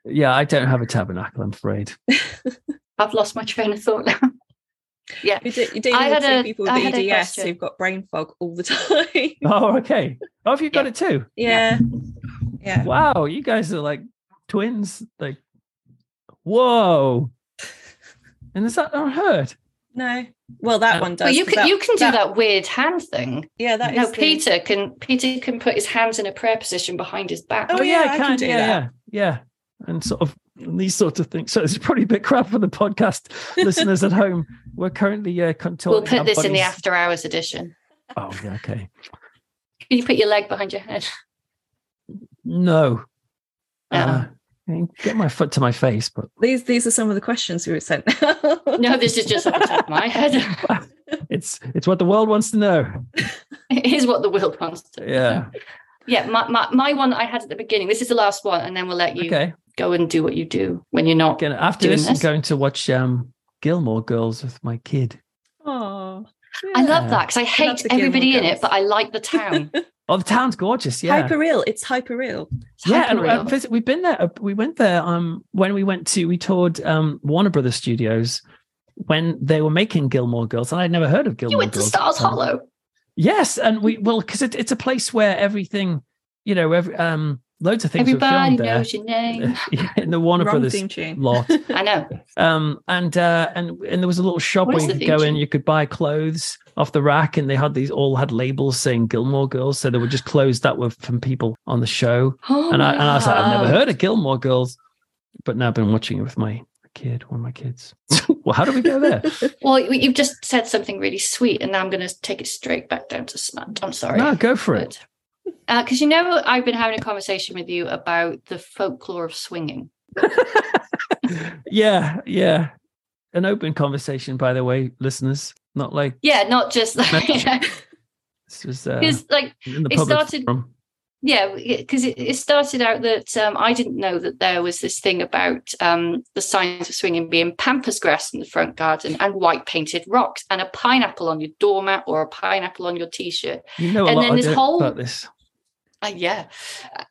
Yeah, I don't have a tabernacle. I'm afraid. I've lost my train of thought now. yeah, You did, you're dealing I with had two a- people with I had EDS question. who've got brain fog all the time. Oh, okay. Oh, have you got Yeah. it too? yeah. Yeah. Wow, you guys are like twins. Like, whoa. And is that unheard? No. Well, that Uh, one does. but you 'cause can you can do that, weird hand thing. Yeah, that no, is the- Peter can Peter can put his hands in a prayer position behind his back. Oh, yeah, I can do yeah, that. yeah, yeah. And sort of these sorts of things. So it's probably a bit crap for the podcast listeners at home. We're currently uh, contorting we'll put our this in the after hours edition. Oh, yeah, okay. Can you put your leg behind your head? No. Uh-uh. Uh, get my foot to my face, but These these are some of the questions we were sent. No, this is just off the top of my head. it's it's what the world wants to know. it is what the world wants to. Yeah. Yeah, my, my, my one I had at the beginning. This is the last one, and then we'll let you Okay. Go and do what you do when you're not. Again, after Doing this, I'm this? going to watch um, Gilmore Girls with my kid. Oh, I love that because I hate the Gilmore everybody in Girls. it, but I like the town. Oh, the town's gorgeous. Yeah. hyper real. It's hyper real. It's yeah, and uh, hyper-real. visit, we've been there. uh, We went there um when we went to we toured um Warner Brothers Studios when they were making Gilmore Girls, and I'd never heard of Gilmore Girls. you went to Stars Hollow. Yes, and we well because it, it's a place where everything, you know, every, um, loads of things were Everybody filmed there knows your name. Yeah, in the Warner Wrong Brothers theme tune. lot. I know. Um, and uh, and and there was a little shop What where is you could theme go in, you could buy clothes off the rack, and they had these all had labels saying Gilmore Girls, so they were just clothes that were from people on the show. Oh and I and I was like, I've never heard of Gilmore Girls, but now I've been watching it with my kid, one of my kids. well, how do we go there? Well, you- you've just said something really sweet, and now I'm going to take it straight back down to smut. I'm sorry. no, go for it. Because you know, I've been having a conversation with you about the folklore of swinging. yeah, yeah. An open conversation, by the way, listeners. Not like Yeah, not just like this was uh, because like in the it started- forum. yeah, because it, it started out that um, I didn't know that there was this thing about um, the signs of swinging being pampas grass in the front garden and white painted rocks and a pineapple on your doormat or a pineapple on your t-shirt. You know And then this whole- this. Uh, yeah.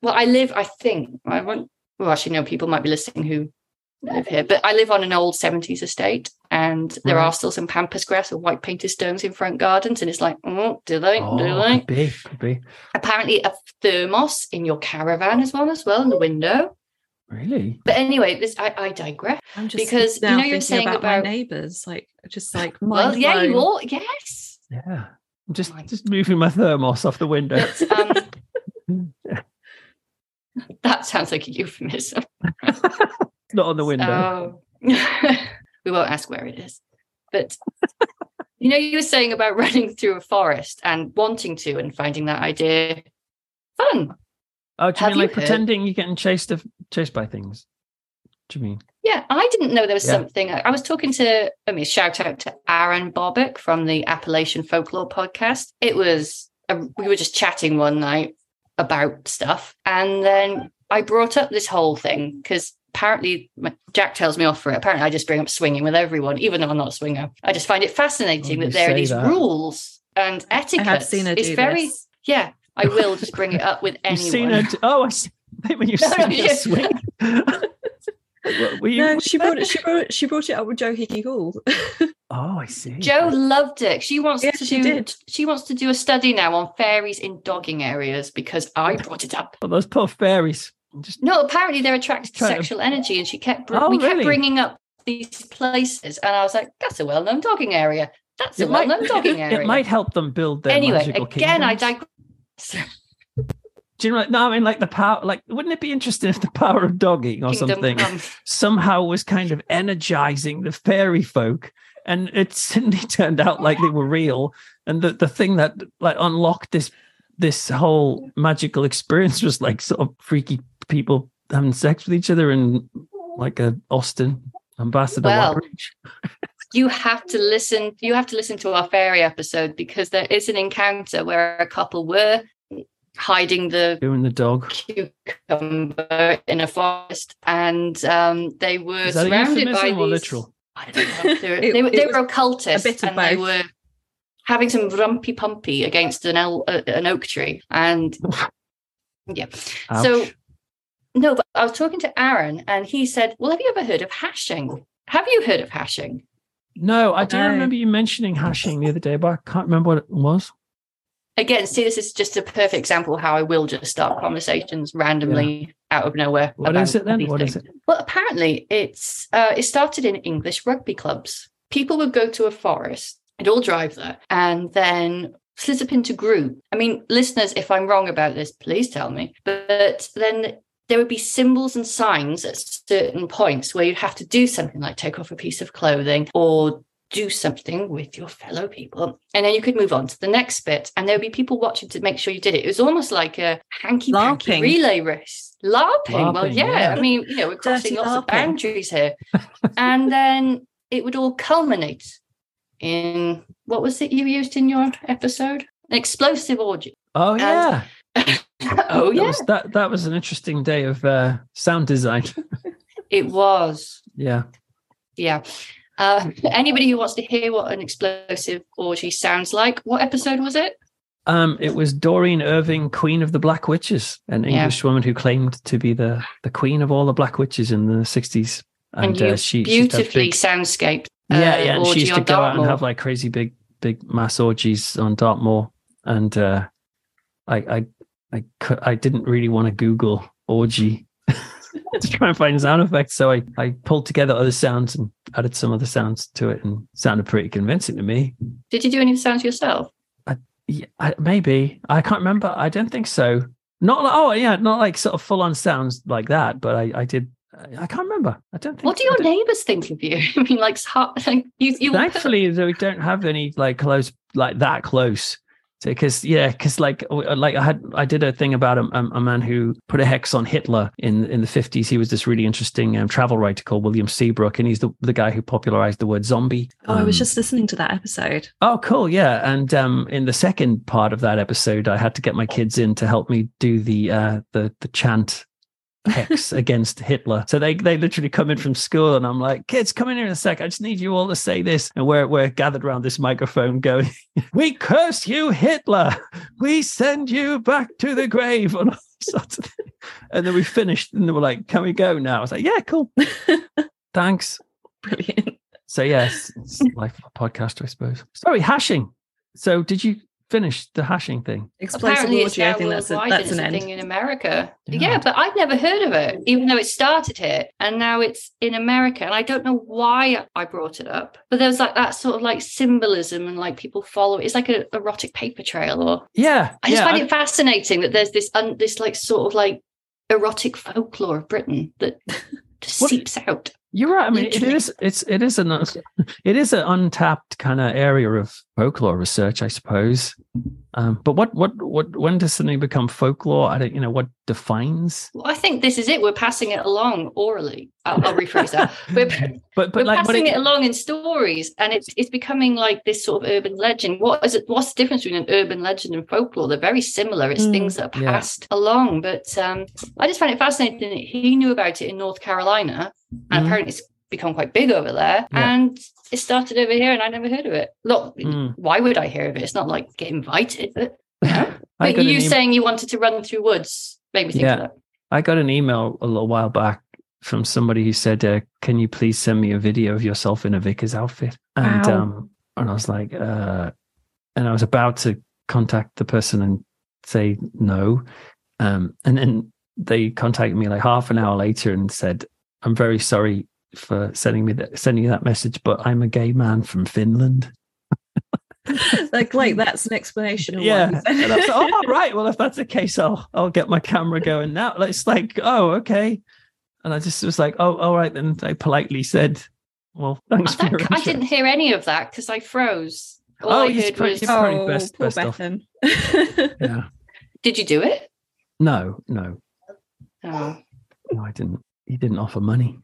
Well, I live, I think, I won't, well, actually, no, people might be listening who live here, but I live on an old 70s estate and there Right. are still some pampas grass or white painted stones in front gardens. And it's like, oh, do they? Oh, do they? could be, could be. Apparently, a thermos in your caravan as well, as well, in the window. Really? But anyway, this I, I digress. I'm just Because, you know, you're saying about, about- my neighbours, like just like Well, yeah, you all, yes. Yeah. I'm just My- just moving my thermos off the window. But, um, that sounds like a euphemism. It's not on the window. So we won't ask where it is. But you know, you were saying about running through a forest and wanting to and finding that idea fun. oh, do you have mean you like heard- pretending you're getting chased of, chased by things? Do you mean? Yeah, I didn't know there was Yeah. something. I was talking to, I mean, shout out to Aaron Bobbick from the Appalachian Folklore podcast. It was, a, we were just chatting one night about stuff. And then I brought up this whole thing because apparently Jack tells me off for it. Apparently, I just bring up swinging with everyone, even though I'm not a swinger. I just find it fascinating Oh, that there are these that. rules and etiquette. I have seen her it's do very, this. yeah, I will just bring it up with You've anyone. seen her. d- oh, I see. when you've No, no, yeah. swing. What, were you- No, she brought it. She brought it. She brought it up with Jo Hickey-Hall. Oh, I see. Jo loved it. She wants Yeah, to she do. did. She wants to do a study now on fairies in dogging areas because I brought it up. Oh, those poor fairies. Just No, apparently they're attracted to Trying to- sexual energy, and she kept. br- Oh, we kept bringing up these places, and I was like, "That's a well-known dogging area. That's a it might, well-known dogging area." it might help them build their anyway, magical again, I digress. Do you know? No, I mean, like the power. Like, wouldn't it be interesting if the power of dogging or Kingdom something come. somehow was kind of energizing the fairy folk, and it suddenly turned out like they were real, and the the thing that like unlocked this this whole magical experience was like sort of freaky people having sex with each other in like a Austin ambassador Well, you have to listen you have to listen to our fairy episode because there is an encounter where a couple were hiding the doing the dog. cucumber in a forest and um, they were Is that a surrounded by euphemism or these, literal? I don't know. They were, It- they were, they were occultists a bit of and they were having some rumpy pumpy against an, el- uh, an oak tree and yeah Ouch. so no but i was talking to aaron and he said well have you ever heard of hashing have you heard of hashing No, I do No. remember you mentioning hashing the other day, but I can't remember what it was. Again see this is just a perfect example of how i will just start conversations randomly out of nowhere What is it then? What is things. well apparently it's uh, it started in english rugby clubs people would go to a forest and all drive there and then split up into group i mean listeners if i'm wrong about this please tell me but then there would be symbols and signs at certain points where you'd have to do something like take off a piece of clothing or do something with your fellow people. And then you could move on to the next bit. And there would be people watching to make sure you did it. It was almost like a hanky panky relay race. LARPing. well, yeah. yeah. I mean, you know, we're crossing Dirty lots of boundaries here. and then it would all culminate in what was it you used in your episode? An explosive orgy. Oh yeah. oh, That yeah. was, that that was an interesting day of uh, sound design. It was. yeah. Yeah. Uh, anybody who wants to hear what an explosive orgy sounds like, what episode was it? Um, it was Doreen Irvine, Queen of the Black Witches, an Yeah. English woman who claimed to be the the queen of all the Black Witches in the sixties. And, And, you uh, she she used to have beautifully big, soundscaped. yeah, uh, yeah. And she used to go out and have like crazy big big mass orgies on Dartmoor, and uh, I I I I didn't really want to Google orgy to try and find sound effects, so I I pulled together other sounds and added some other sounds to it, and sounded pretty convincing to me. Did you do any of the sounds yourself? Yeah, I, maybe I can't remember. I don't think so. Not like, oh yeah, not like sort of full on sounds like that. But I, I did. I, I can't remember. I don't think. What do your neighbours think of you? I mean, like, like you, you Thankfully, we don't have any like close, like that close. Because yeah because like like i had i did a thing about a, a, man who put a hex on hitler in in the 50s he was this really interesting um, travel writer called william seabrook and he's the, the guy who popularized the word zombie. Oh, I was Um, just listening to that episode. oh cool yeah. And um in the second part of that episode i had to get my kids in to help me do the uh the the chant hex against Hitler. So they they literally come in from school and I'm like, kids, come in here in a sec. I just need you all to say this. And we're we're gathered around this microphone going, We curse you, Hitler. We send you back to the grave. And, all sorts of things. and then we finished and they were like, Can we go now? I was like, Yeah, cool. Thanks. Brilliant. So yes, it's life of a podcast, I suppose. Sorry, hashing. So did you finish the hashing thing? Apparently, it's orgy. I now think that's a, worldwide. that's an end. thing in America. Yeah. Yeah. but I'd never heard of it, even though it started here, and now it's in America. And I don't know why I brought it up, but there was like that sort of like symbolism and like people follow it. It's like an erotic paper trail, or Yeah. I just yeah, find it fascinating that there's this un, this like sort of like erotic folklore of Britain that just What- seeps out. You're right. I mean, it Literally. is. It's it is an it is an untapped kind of area of folklore research, I suppose. Um, but what what what when does something become folklore? I don't. You know what defines. Well, I think this is it. We're passing it along orally. I'll, I'll rephrase that. We're, But but we're like what passing it, it, along in stories, and it's it's becoming like this sort of urban legend. What is it? What's the difference between an urban legend and folklore? They're very similar. It's Mm, things that are yeah. passed along. But um, I just find it fascinating. that He knew about it in North Carolina, and Mhm. apparently it's become quite big over there. Yeah. And it started over here, and I never heard of it. Look, Mm. why would I hear of it? It's not like get invited. But, you but you em- saying you wanted to run through woods made me think Yeah. of that. I got an email a little while back from somebody who said, uh, "Can you please send me a video of yourself in a vicar's outfit?" And Wow. um, and I was like, uh, and I was about to contact the person and say no, um, and then they contacted me like half an hour later and said, "I'm very sorry for sending me that sending you that message, but I'm a gay man from Finland." like, like that's an explanation. Of yeah, and I was like, "Oh, all right. Well, if that's the case, I'll I'll get my camera going now." It's like, oh, okay. And I just was like, oh, all right. Then I politely said, well, thanks for That- your I didn't hear any of that because I froze. All Oh, I he's heard pretty- was, he's probably oh, best- poor best off. Yeah. "Did you do it?" No, no, Oh. no, I didn't. He didn't offer money.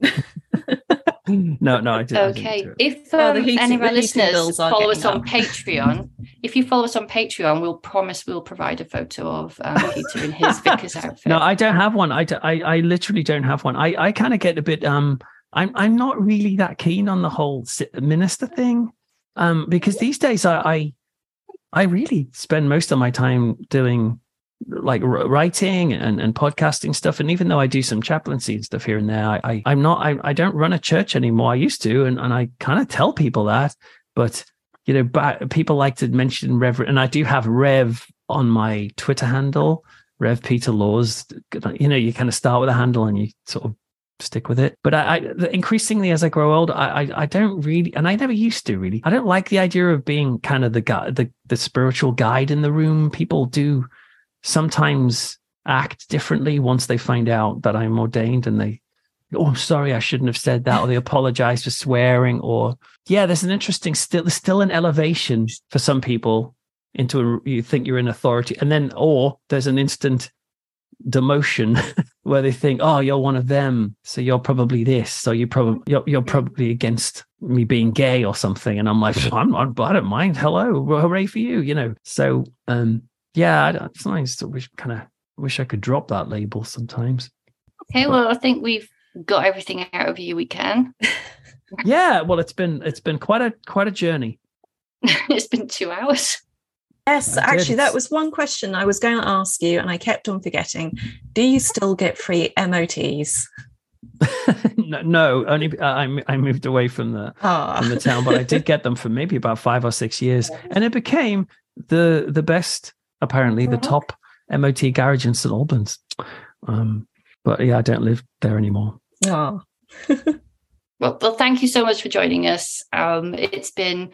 no, no, I didn't. I didn't Okay. do it. If Well, the um, heating- any of our listeners follow us getting on. Patreon, if you follow us on Patreon, we'll promise we'll provide a photo of um, Peter in his vicar's outfit. No, I don't have one. I, I, I literally don't have one. I, I kind of get a bit. Um, I'm, I'm not really that keen on the whole minister thing, um, because these days I, I, I really spend most of my time doing like writing and, and podcasting stuff. And even though I do some chaplaincy and stuff here and there, I, I I'm not. I, I don't run a church anymore. I used to, and, and I kind of tell people that, but you know, but people like to mention Reverend, and I do have Rev on my Twitter handle. Rev Peter Laws, you know, you kind of start with a handle and you sort of stick with it. But I, I increasingly as I grow older, I, I, I don't really, and I never used to really. I don't like the idea of being kind of the guy, the the spiritual guide in the room. People do sometimes act differently once they find out that I'm ordained, and they, oh, I'm sorry, I shouldn't have said that, or they apologize for swearing, or yeah, there's an interesting still, there's still an elevation for some people into a, you think you're in authority. And then or there's an instant demotion where they think oh you're one of them so you're probably this so you probably you're, you're probably against me being gay or something. And i'm like i'm not i don't mind. Hello hooray for you you know? So um yeah i don't sometimes I wish kind of wish i could drop that label sometimes Okay, well, I think we've got everything out of you we can. yeah well it's been it's been quite a quite a journey it's been two hours. Yes, I did. actually, that was one question I was going to ask you, and I kept on forgetting. Do you still get free MOTs? no, no only uh, I, I moved away from the Ah, in the town, but I did get them for maybe about five or six years, and it became the the best, apparently, the Mhm. top MOT garage in St Albans. Um, but yeah, I don't live there anymore. Ah. Well, well, thank you so much for joining us. Um, it's been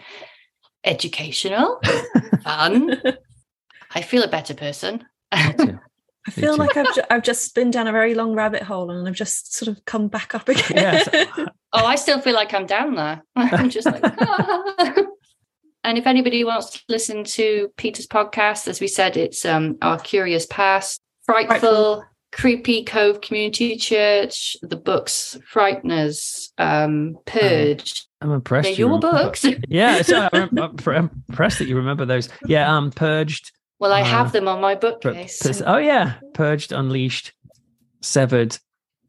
educational, fun. I feel a better person. I feel like I've, ju- I've just been down a very long rabbit hole, and I've just sort of come back up again. Yes. Oh, I still feel like I'm down there. I'm just like, ah. And if anybody wants to listen to Peter's podcast, as we said, it's um, Our Curious Past, Frightful, Frightful. Creepy Cove Community Church, the books Frighteners, um, Purge. I'm impressed. They're you your remember- books. Yeah, so I'm, I'm impressed that you remember those. Yeah, um, Purged. well, I Uh, have them on my Pur- bookcase. oh yeah, Purged, Unleashed, Severed,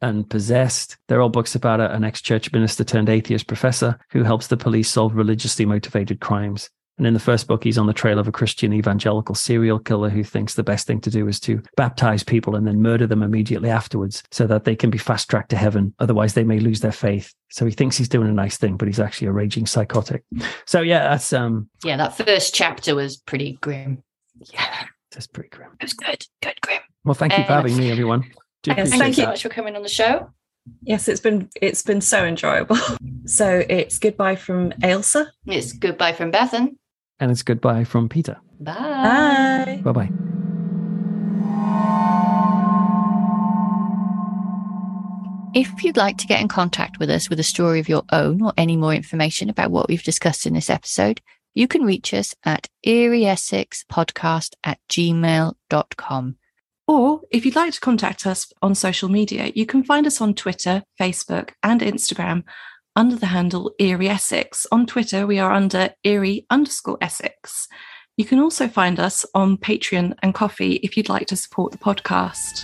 and Possessed. They're all books about a- an ex-church minister turned atheist professor who helps the police solve religiously motivated crimes. And in the first book, he's on the trail of a Christian evangelical serial killer who thinks the best thing to do is to baptize people and then murder them immediately afterwards so that they can be fast tracked to heaven. Otherwise, they may lose their faith. So he thinks he's doing a nice thing, but he's actually a raging psychotic. So yeah, that's um, yeah, that first chapter was pretty grim. yeah, that's pretty grim. It was good, good, grim. Well, thank you for Uh, having me, everyone. Do yes, Thank you so that. much for coming on the show. Yes, it's been it's been so enjoyable. So it's goodbye from Ailsa. It's goodbye from Bethan. And it's goodbye from Peter. Bye. Bye. Bye bye. If you'd like to get in contact with us with a story of your own or any more information about what we've discussed in this episode, you can reach us at eerieessexpodcast at gmail.com. Or if you'd like to contact us on social media, you can find us on Twitter, Facebook, and Instagram under the handle Eerie Essex. On Twitter, we are under Eerie underscore Essex. You can also find us on Patreon and Ko-fi if you'd like to support the podcast.